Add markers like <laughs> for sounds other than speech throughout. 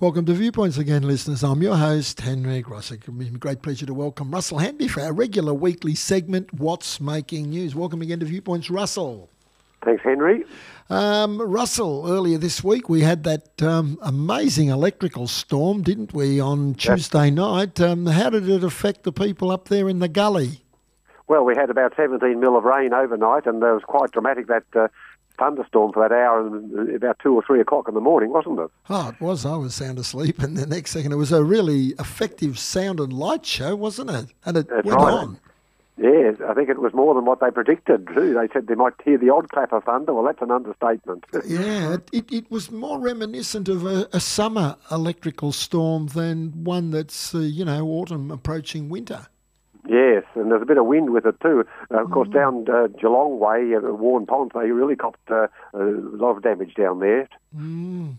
Welcome to Viewpoints again, listeners. I'm your host, Henry Grossek. It's a great pleasure to welcome Russell Hanby for our regular weekly segment, What's Making News. Welcome again to Viewpoints, Russell. Thanks, Henry. Um, Russell, earlier this week we had that um, amazing electrical storm, didn't we, on Tuesday night? Um, how did it affect the people up there in the gully? Well, we had about 17 mil of rain overnight, and it was quite dramatic that uh, thunderstorm for that hour, and about two or three o'clock in the morning, wasn't it? Oh, it was. I was sound asleep, and the next second it was a really effective sound and light show, wasn't it? And it That's went right. on. Yes, I think it was more than what they predicted, too. They said they might hear the odd clap of thunder. Well, that's an understatement. <laughs> Yeah, it, it, was more reminiscent of a, a summer electrical storm than one that's, uh, you know, autumn approaching winter. Yes, and there's a bit of wind with it, too. Uh, of course, down uh, Geelong Way, uh, Waurn Ponds, they really copped uh, a lot of damage down there. Mm,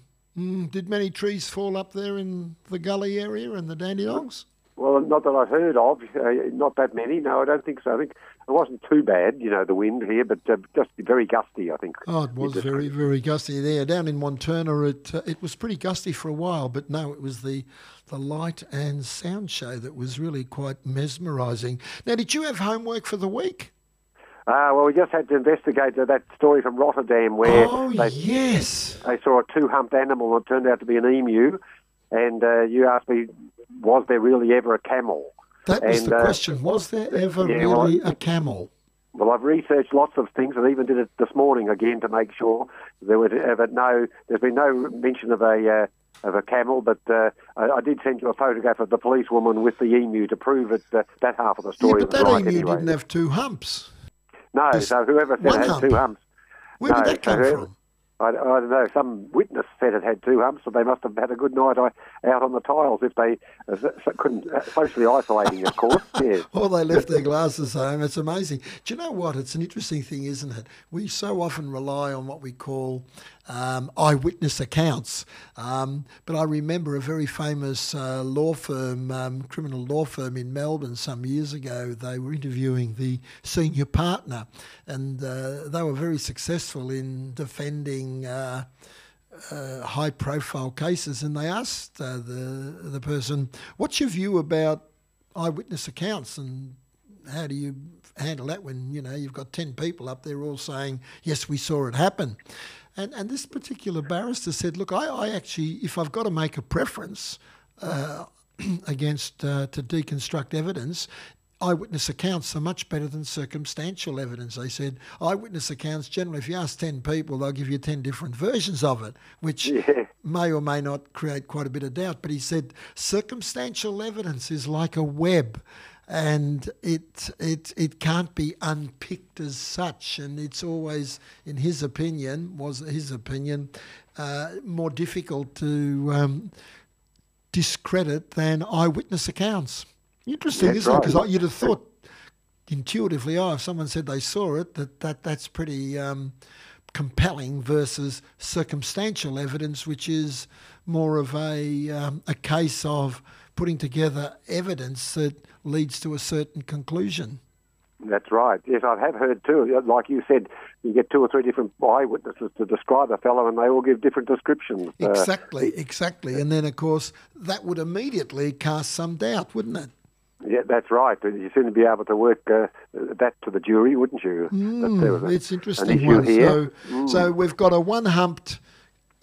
did many trees fall up there in the gully area and the Dandenongs? Well, not that I've heard of, uh, not that many. No, I don't think so. I think it wasn't too bad, you know, the wind here, but uh, just very gusty, I think. Oh, it was very, very gusty there. Down in Montana, it uh, it was pretty gusty for a while, but no, it was the the light and sound show that was really quite mesmerising. Now, did you have homework for the week? Uh, well, we just had to investigate uh, that story from Rotterdam where oh, they, yes. they saw a two-humped animal that turned out to be an emu. And uh, you asked me, was there really ever a camel? That was And, the uh, question. Was there ever yeah, well, really a camel? Well, I've researched lots of things and even did it this morning again to make sure there was ever no. There's been no mention of a uh, of a camel, but uh, I, I did send you a photograph of the policewoman with the emu to prove it. Uh, that half of the story Yeah, but was that right emu anyway. didn't have two humps. no, this- so whoever said it had hump. two humps. Where No, did that so come whoever- from? I, I don't know. Some witness said it had two humps, so they must have had a good night out on the tiles if they uh, couldn't uh, socially isolating, of course. <laughs> Yes. Or they left their glasses home. It's amazing. Do you know what? It's an interesting thing, isn't it? We so often rely on what we call um, eyewitness accounts. Um, but I remember a very famous uh, law firm, um, criminal law firm in Melbourne some years ago. They were interviewing the senior partner, and uh, they were very successful in defending. Uh, uh, high profile cases, and they asked uh, the the person, "What's your view about eyewitness accounts, and how do you handle that when you know you've got ten people up there all saying yes, we saw it happen?" And and this particular barrister said, "Look, I, I actually, if I've got to make a preference." Uh, <clears throat> against uh, to deconstruct evidence, eyewitness accounts are much better than circumstantial evidence. They said eyewitness accounts generally, if you ask 10 people, they'll give you 10 different versions of it, which <laughs> Yeah. may or may not create quite a bit of doubt. But he said circumstantial evidence is like a web. And it, it it can't be unpicked as such, and it's always, in his opinion, was his opinion, uh, more difficult to um, discredit than eyewitness accounts. Interesting, That's isn't it? Because you'd have thought intuitively, oh, if someone said they saw it, that, that that's pretty um, compelling versus circumstantial evidence, which is more of a, um, a case of putting together evidence that leads to a certain conclusion. That's right. Yes, I have heard too. Like you said, you get two or three different eyewitnesses to describe a fellow, and they all give different descriptions. Uh, Exactly, exactly. And then, of course, that would immediately cast some doubt, wouldn't it? yeah, that's right. You seem to be able to work uh, that to the jury, wouldn't you? That there was a- Mm, It's interesting one. here. So, so we've got a one-humped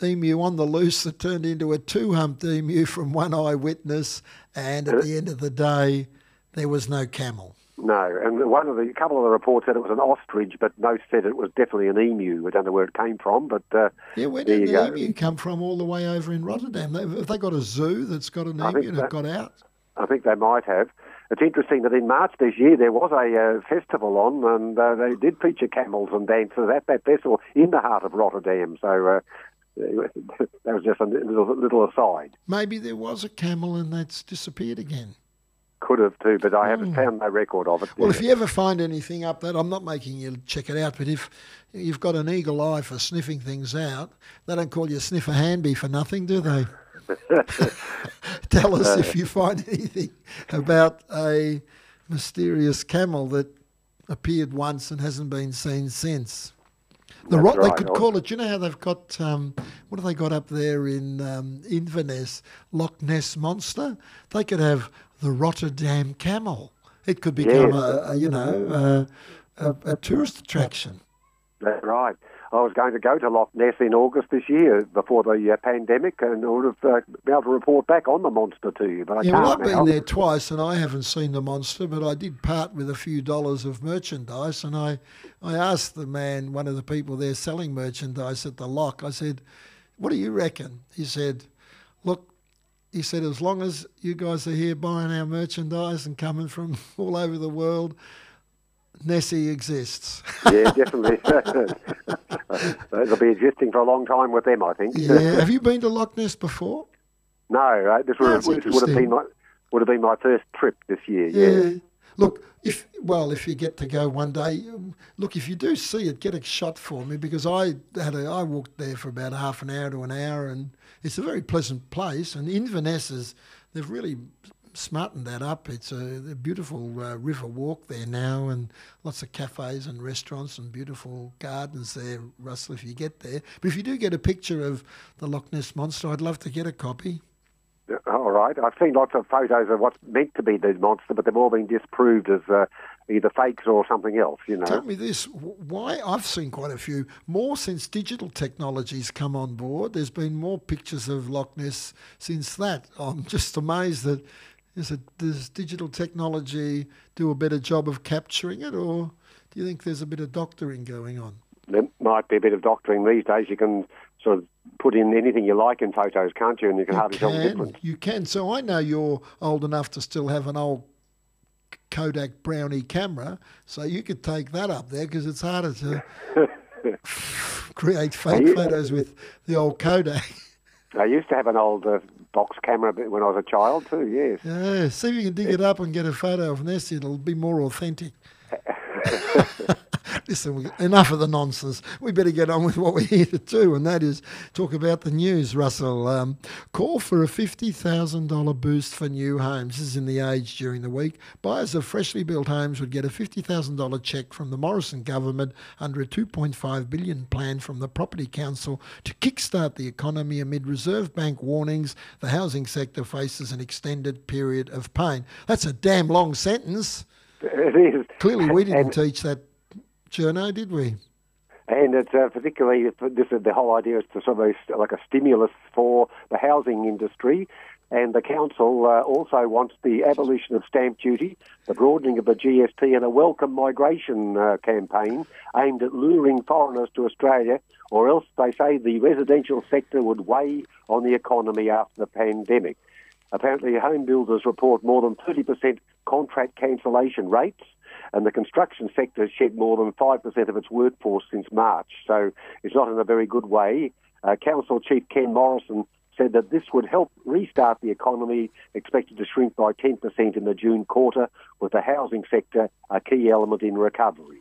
emu on the loose that turned into a two-humped emu from one eyewitness, and at the end of the day, there was no camel. No, and one of the a couple of the reports said it was an ostrich, but most said it was definitely an emu. I don't know where it came from, but uh, Yeah, where did you the go. emu come from? All the way over in Rotterdam. Have they got a zoo that's got an I emu and it that- got out? I think they might have. It's interesting that in March this year there was a uh, festival on, and uh, they did feature camels and dancers at that festival in the heart of Rotterdam. So uh, <laughs> that was just a little, little aside. Maybe there was a camel and that's disappeared again. Could have too, but I haven't hmm. found no record of it. Well, if you ever find anything up that, I'm not making you check it out, but if you've got an eagle eye for sniffing things out, they don't call you a Sniffer Hanby for nothing, do they? <laughs> Tell us if uh. you find anything about a mysterious camel that appeared once and hasn't been seen since. The That's rot, they could call it. Do You know how they've got um, what have they got up there in um, Inverness, Loch Ness monster? They could have the Rotterdam camel. It could become Yes. a, a you know a, a, a tourist attraction. That's right. I was going to go to Loch Ness in August this year before the uh, pandemic and would have uh, been able to report back on the monster to you, but I Yeah, well, I've now. been there twice, and I haven't seen the monster, but I did part with a few dollars of merchandise, and I, I asked the man, one of the people there selling merchandise at the lock, I said, "What do you reckon?" He said, "Look." He said, as long as you guys are here buying our merchandise and coming from <laughs> all over the world, Nessie exists. <laughs> yeah, definitely. <laughs> It'll be existing for a long time with them, I think. yeah. <laughs> Have you been to Loch Ness before? No, right? this would, this would have been my would have been my first trip this year. Yeah. Look, if well, if you get to go one day, um, look, if you do see it, get a shot for me because I had a, I walked there for about half an hour to an hour, and it's a very pleasant place. And Inverness is they've really smartened that up. It's a, a beautiful uh, river walk there now, and lots of cafes and restaurants and beautiful gardens there, Russell. If you get there, but if you do get a picture of the Loch Ness monster, I'd love to get a copy. All right. I've seen lots of photos of what's meant to be the monster, but they've all been disproved as uh, either fakes or something else. You know. Tell me this: why I've seen quite a few more since digital technologies come on board. There's been more pictures of Loch Ness since that. I'm just amazed that is it does digital technology do a better job of capturing it, or do you think there's a bit of doctoring going on? There might be a bit of doctoring these days. You can sort of put in anything you like in photos, can't you? And you can hardly tell the can, difference. you can. So I know you're old enough to still have an old Kodak Brownie camera, so you could take that up there because it's harder to <laughs> create fake photos with the old Kodak. I used to have an old uh, box camera when I was a child too. Yes. Yeah, see if you can dig it up and get a photo of Nessie. It'll be more authentic. <laughs> Listen, we- enough of the nonsense. We better get on with what we're here to do, and that is talk about the news, Russell. Um, call for a $50,000 boost for new homes. This is in the age during the week. Buyers of freshly built homes would get a $50,000 cheque from the Morrison government under a 2.5 billion plan from the Property Council to kickstart the economy amid Reserve Bank warnings the housing sector faces an extended period of pain. That's a damn long sentence. It is. Clearly, we didn't And- teach that journo, did we? And it's uh, particularly this is the whole idea is to sort of like a stimulus for the housing industry. And the council uh, also wants the abolition of stamp duty, the broadening of the GST, and a welcome migration uh, campaign aimed at luring foreigners to Australia, or else they say the residential sector would weigh on the economy after the pandemic. Apparently, home builders report more than 30% contract cancellation rates, and the construction sector has shed more than 5% of its workforce since March. So it's not in a very good way. Uh, Council Chief Ken Morrison said that this would help restart the economy, expected to shrink by 10% in the June quarter, with the housing sector a key element in recovery.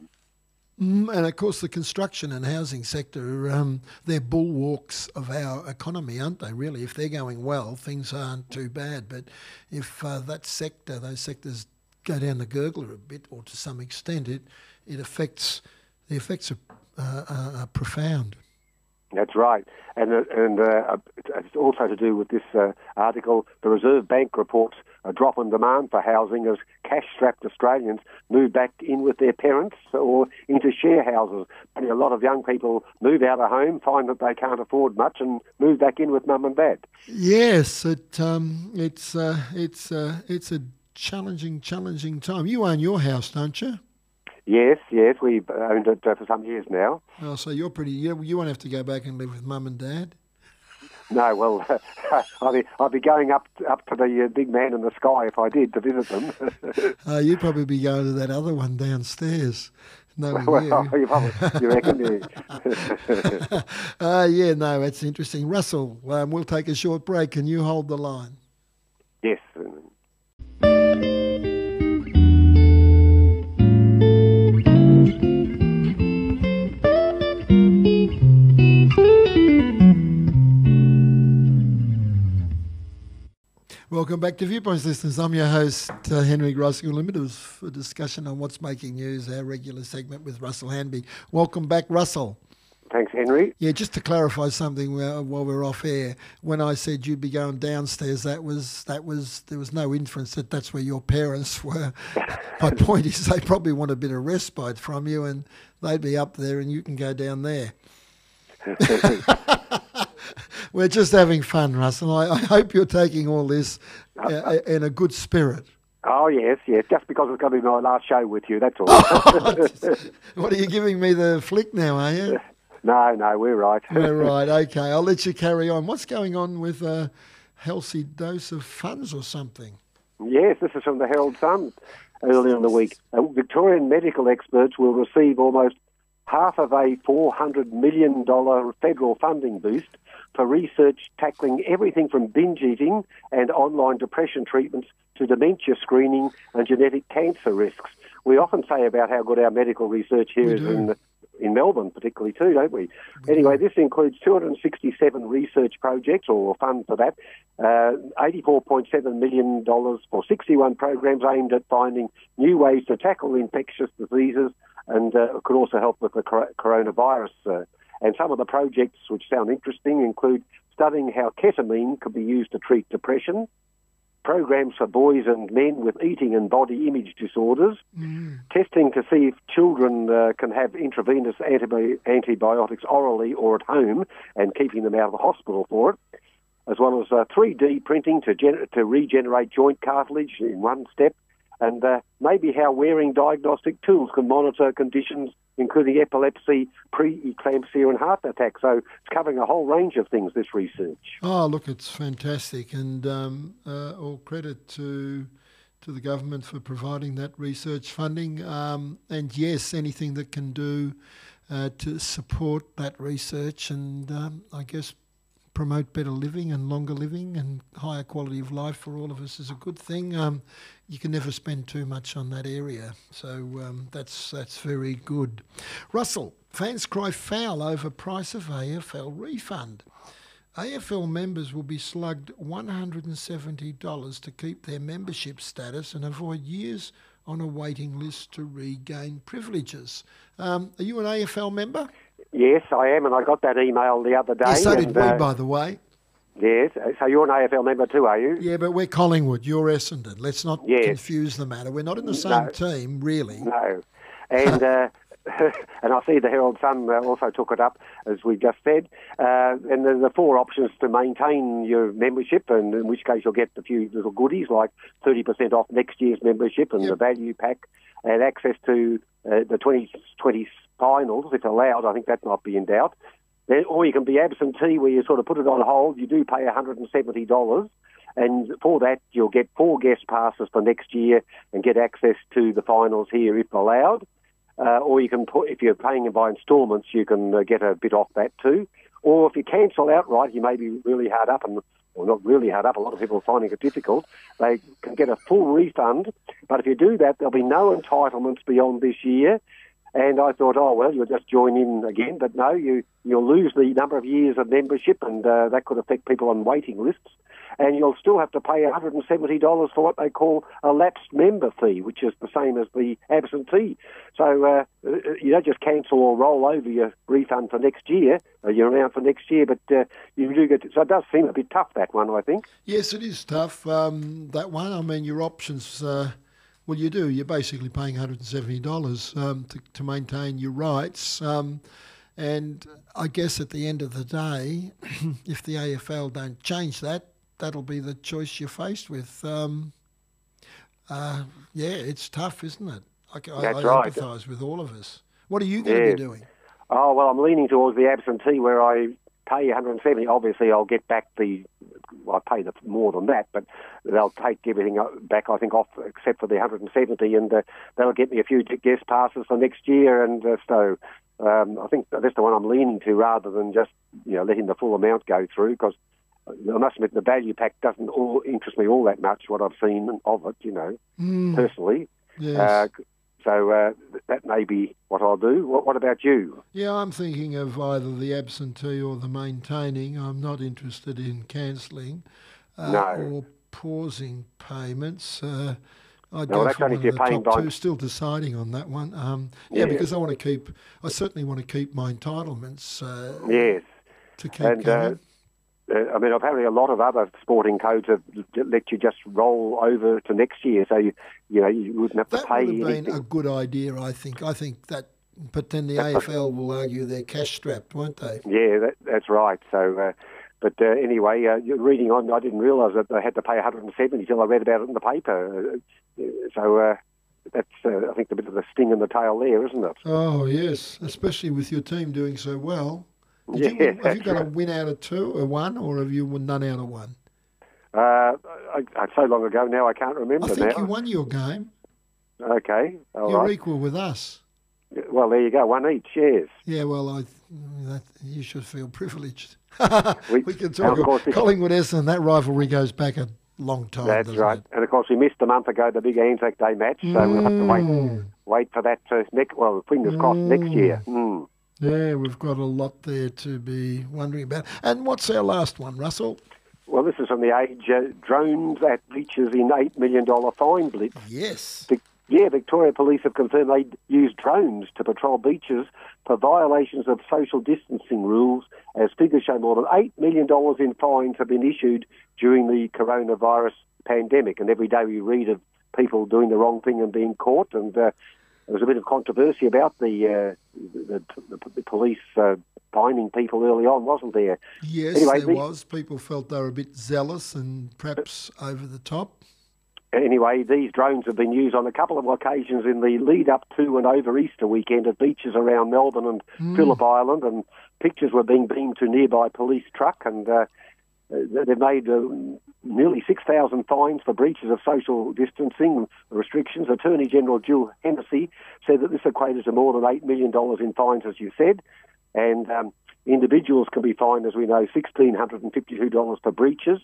Mm, and of course, the construction and housing sector, um, they're bulwarks of our economy, aren't they, really? If they're going well, things aren't too bad. But if uh, that sector, those sectors go down the gurgler a bit, or to some extent, it, it affects, the effects are, uh, are, are profound. That's right, and uh, and uh, it's also to do with this uh, article. The Reserve Bank reports a drop in demand for housing as cash-strapped Australians move back in with their parents or into share houses. And a lot of young people move out of home, find that they can't afford much, and move back in with mum and dad. Yes, it, um, it's, uh, it's, uh, it's a challenging, challenging time. You own your house, don't you? Yes, yes, we've owned it uh, for some years now. Oh, so you're pretty. You, you won't have to go back and live with mum and dad. No, well, <laughs> I'd be I'd be going up up to the uh, big man in the sky if I did to visit them. <laughs> Uh, you'd probably be going to that other one downstairs. No, <laughs> well, you. you, probably, you reckon? Yeah. Uh, yeah, no, that's interesting. Russell, um, we'll take a short break and you hold the line. yes. Welcome back to Viewpoints, listeners. I'm your host, uh, Henry Russell Limited, for discussion on what's making news, our regular segment with Russell Hanby. Welcome back, Russell. Thanks, Henry. Yeah, just to clarify something while we're off air, when I said you'd be going downstairs, that was that was there was no inference that that's where your parents <laughs> were. My <laughs> point is, they probably want a bit of respite from you, and they'd be up there, and you can go down there. <laughs> we're just having fun, Russell. I, I hope you're taking all this uh, in a good spirit. Oh yes, yes. Just because it's going to be my last show with you, that's all. what are you giving me the flick now? Are you? No, no, we're right. we're <laughs> right. Okay, I'll let you carry on. What's going on with a healthy dose of funds or something? Yes, this is from the Herald Sun earlier in the week. Uh, Victorian medical experts will receive almost half of a $400 million federal funding boost for research tackling everything from binge eating and online depression treatments to dementia screening and genetic cancer risks. We often say about how good our medical research here is in, in Melbourne, particularly too, don't we? anyway, this includes 267 research projects or funds for that, uh, $84.7 million for 61 programs aimed at finding new ways to tackle infectious diseases and uh, could also help with the coronavirus. Uh, and some of the projects which sound interesting include studying how ketamine could be used to treat depression, programs for boys and men with eating and body image disorders, mm. testing to see if children uh, can have intravenous antibi- antibiotics orally or at home and keeping them out of the hospital for it, as well as uh, 3D printing to, gen- to regenerate joint cartilage in one step, and uh, maybe how wearing diagnostic tools can monitor conditions including epilepsy, pre-eclampsia and heart attack. So it's covering a whole range of things, this research. Oh, look, it's fantastic. And um, uh, all credit to to the government for providing that research funding. Um, and yes, anything that can do uh, to support that research and um, I guess promote better living and longer living and higher quality of life for all of us is a good thing. Um, you can never spend too much on that area, so um, that's that's very good. Russell, fans cry foul over price of AFL refund. AFL members will be slugged $170 to keep their membership status and avoid years on a waiting list to regain privileges. Um, are you an AFL member? Yes, I am, and I got that email the other day. Yes, so and, did we, uh, by the way. Yes, so you're an AFL member too, are you? Yeah, but we're Collingwood, you're Essendon. Let's not yes. confuse the matter. We're not in the same no. team, really. No. And uh, <laughs> and I see the Herald Sun uh, also took it up, as we just said. Uh, and there's the four options to maintain your membership, and in which case you'll get a few little goodies like 30% off next year's membership and yep. the value pack, and access to uh, the 2020 finals, if allowed. I think that might be in doubt. Or you can be absentee, where you sort of put it on hold. You do pay $170. And for that, you'll get four guest passes for next year and get access to the finals here if allowed. Uh, or you can put, if you're paying by instalments, you can uh, get a bit off that too. Or if you cancel outright, you may be really hard up, and or not really hard up. A lot of people are finding it difficult. They can get a full refund, but if you do that, there'll be no entitlements beyond this year. And I thought, oh well, you'll just join in again, but no, you you'll lose the number of years of membership, and uh, that could affect people on waiting lists and you'll still have to pay $170 for what they call a lapsed member fee, which is the same as the absentee. So uh, you don't just cancel or roll over your refund for next year, or your amount for next year, but uh, you do get. To, so it does seem a bit tough that one, I think. Yes, it is tough. Um, that one. I mean, your options. Well, you do. You're basically paying $170 um, to, to maintain your rights. Um, and I guess at the end of the day, <clears throat> if the AFL don't change that, that'll be the choice you're faced with. Um, uh, yeah, it's tough, isn't it? I, That's I, right. empathise with all of us. What are you going to be doing? Oh well, I'm leaning towards the absentee, where I pay 170. Obviously, I'll get back the. I pay the more than that, but they'll take everything back. I think off except for the 170, and uh, they'll get me a few guest passes for next year. And uh, so um, I think that's the one I'm leaning to, rather than just you know letting the full amount go through because I must admit the value pack doesn't all interest me all that much. What I've seen of it, you know, mm. personally. Yes. So uh, that may be what I'll do. What, what, about you? Yeah, I'm thinking of either the absentee or the maintaining. I'm not interested in cancelling uh, no. or pausing payments. Uh, I'd No, go that's for only one if of you're the paying top by- two. Still deciding on that one. Um, yeah, Yeah. because I want to keep. I certainly want to keep my entitlements uh, Yes. to keep And, uh, going. Uh, I mean, apparently a lot of other sporting codes have let you just roll over to next year, so you, you know you wouldn't have to pay. that would have been a good idea, I think. I think that. But then the AFL will argue they're cash strapped, won't they? Yeah, that, that's right. So, uh, but uh, anyway, uh, reading on, I didn't realise that they had to pay 170 until I read about it in the paper. Uh, so uh, that's, uh, I think, a bit of the sting in the tail there, isn't it? Oh yes, especially with your team doing so well. Yeah, you have you got a win out of two or one, or have you won none out of one? Uh, I, I, so long ago now, I can't remember I think now. you won your game. Okay, all You're right. equal with us. Well, there you go, one each. Yes. Yeah, well, I that, you should feel <laughs> privileged. We- we can talk. About Collingwood Essendon. That rivalry goes back a long time. That's right. It? And of course, we missed a month ago the big Anzac Day match, so we'll have to wait Mm. wait for that to next. Well, fingers crossed next year. Mm. Yeah, we've got a lot there to be wondering about. And what's our last one, Russell? Well, this is from the Age. Uh, drones at beaches in eight million dollar fine blitz. Yes. Vic- Yeah, Victoria Police have confirmed they used drones to patrol beaches for violations of social distancing rules, as figures show more than $8 million in fines have been issued during the coronavirus pandemic. And every day we read of people doing the wrong thing and being caught. And uh, there was a bit of controversy about the, uh, the, the, the police uh, fining people early on, wasn't there? Yes, Anyway, there the- was. People felt they were a bit zealous and perhaps over the top. Anyway, these drones have been used on a couple of occasions in the lead up to and over Easter weekend at beaches around Melbourne and Phillip Island, and pictures were being beamed to nearby police truck, and uh, they've made uh, nearly 6,000 fines for breaches of social distancing restrictions. Attorney General Jill Hennessy said that this equated to more than $8 million in fines, as you said, and um, individuals can be fined, as we know, $1,652 for breaches.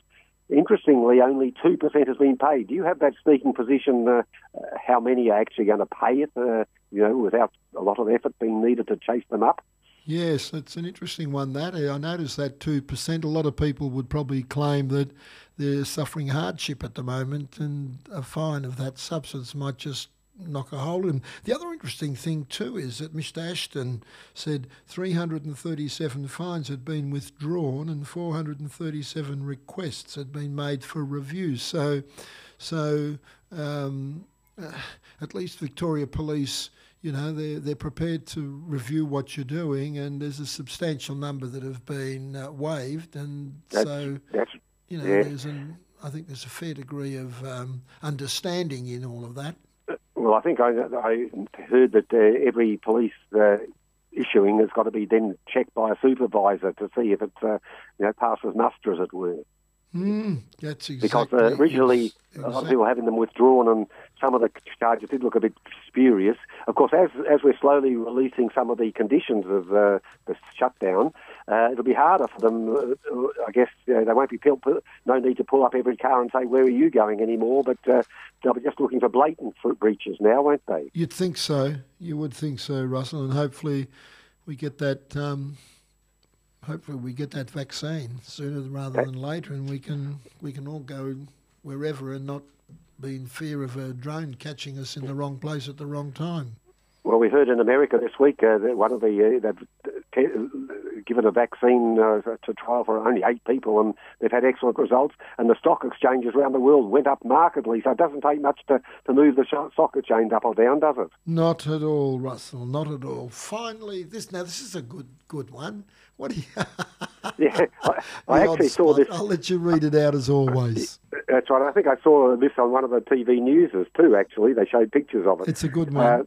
Interestingly, only 2% has been paid. Do you have that sneaking position, uh, uh, how many are actually going to pay it, uh, you know, without a lot of effort being needed to chase them up? Yes, it's an interesting one. That I noticed that two percent. A lot of people would probably claim that they're suffering hardship at the moment, and a fine of that substance might just knock a hole in. The other interesting thing too is that Mr. Ashton said 337 fines had been withdrawn and 437 requests had been made for review. So, so um, uh, at least Victoria Police you know, they're, they're prepared to review what you're doing, and there's a substantial number that have been uh, waived, and That's, so that's you know, yeah. there's an I think there's a fair degree of um, understanding in all of that. well, I think I, I heard that uh, every police uh, issuing has got to be then checked by a supervisor to see if it uh, you know passes muster, as it were. Mm, that's Because uh, originally ex- a lot of people having them withdrawn, and some of the charges did look a bit spurious. Of course, as as we're slowly releasing some of the conditions of uh, the shutdown, uh, it'll be harder for them. Uh, I guess uh, they won't be pull, no need to pull up every car and say where are you going anymore, but uh, they'll be just looking for blatant fruit breaches now, won't they? You'd think so. You would think so, Russell, and hopefully we get that. Um, hopefully we get that vaccine sooner rather than later, and we can we can all go wherever and not be in fear of a drone catching us in the wrong place at the wrong time. Well, we heard in America this week uh, that one of the uh, given a vaccine uh, to trial for only eight people, and they've had excellent results. And the stock exchanges around the world went up markedly. So it doesn't take much to, to move the stock exchange up or down, does it? Not at all, Russell. Not at all. Finally, this now this is a good good one. What do you? <laughs> Yeah, I, I actually saw spot. this. I'll let you read it out as always. That's right. I think I saw this on one of the TV newses too. Actually, they showed pictures of it. It's a good one. Uh,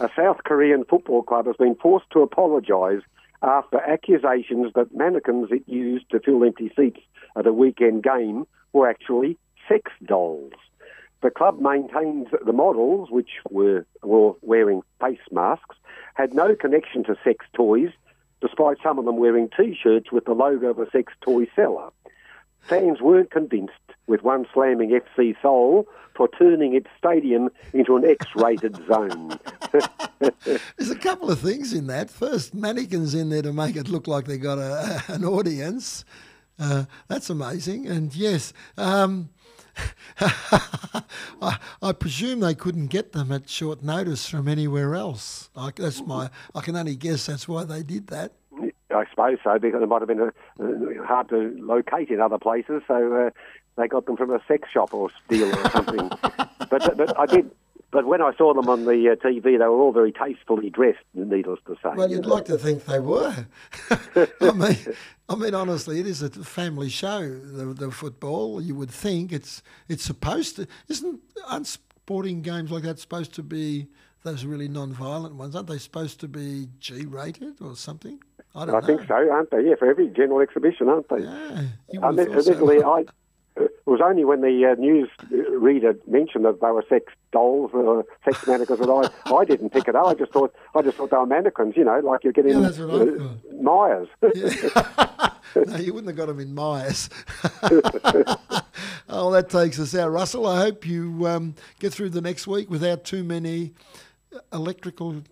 a South Korean football club has been forced to apologise after accusations that mannequins it used to fill empty seats at a weekend game were actually sex dolls. The club maintains that the models, which were, were wearing face masks, had no connection to sex toys, despite some of them wearing T-shirts with the logo of a sex toy seller. Fans weren't convinced, with one slamming FC Seoul for turning its stadium into an X-rated <laughs> zone. <laughs> There's a couple of things in that. First, mannequins in there to make it look like they got a, an audience. Uh, that's amazing. And yes, um, <laughs> I, I, presume they couldn't get them at short notice from anywhere else. I, that's my. I can only guess that's why they did that. I suppose so because it might have been a, uh, hard to locate in other places. So uh, they got them from a sex shop or deal or something. <laughs> but but I did. But when I saw them on the uh, TV, they were all very tastefully dressed. Needless to say. Well, you'd like to think they were. <laughs> I mean, I mean, honestly, it is a family show. The, the football. You would think it's it's supposed to. Isn't unsporting games like that supposed to be those really non-violent ones? Aren't they supposed to be G-rated or something? I don't I think so, aren't they? Yeah, for every general exhibition, aren't they? Yeah. You I would mean, have so. I. It was only when the uh, news reader mentioned that they were sex dolls or sex mannequins that I, <laughs> I didn't pick it up. I just thought I just thought they were mannequins. You know, like you're getting Yeah, that's what uh. Myers. Yeah. <laughs> <laughs> no, you wouldn't have got them in Myers. oh, that takes us out. Russell, I hope you um, get through the next week without too many electrical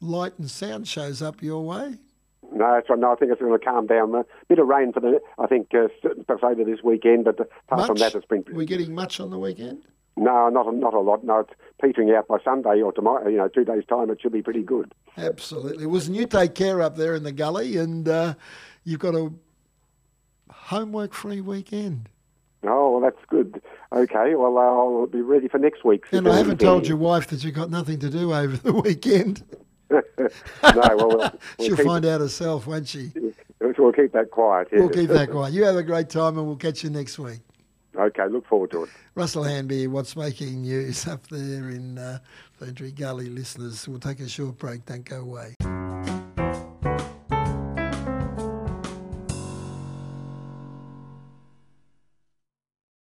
light and sound shows up your way. No, that's right. No, I think it's going to calm down. A bit of rain for the, I think, uh, perhaps over this weekend. But apart from that, it's been We're getting much on the weekend? no, not a, not a lot. No, it's petering out by Sunday or tomorrow. You know, two days' time, it should be pretty good. Absolutely. Listen, you take care up there in the gully, and uh, you've got a homework-free weekend. Oh, well, that's good. Okay, well, I'll be ready for next week. And I haven't told your wife that you've got nothing to do over the <laughs> weekend. No, well, we'll, <laughs> we'll She'll find out herself, won't she? <laughs> we'll keep that quiet. Yeah. We'll keep that quiet. You have a great time, and we'll catch you next week. Okay, look forward to it. Russell Hanby, what's making news <laughs> up there in uh, Gully, listeners? We'll take a short break. Don't go away.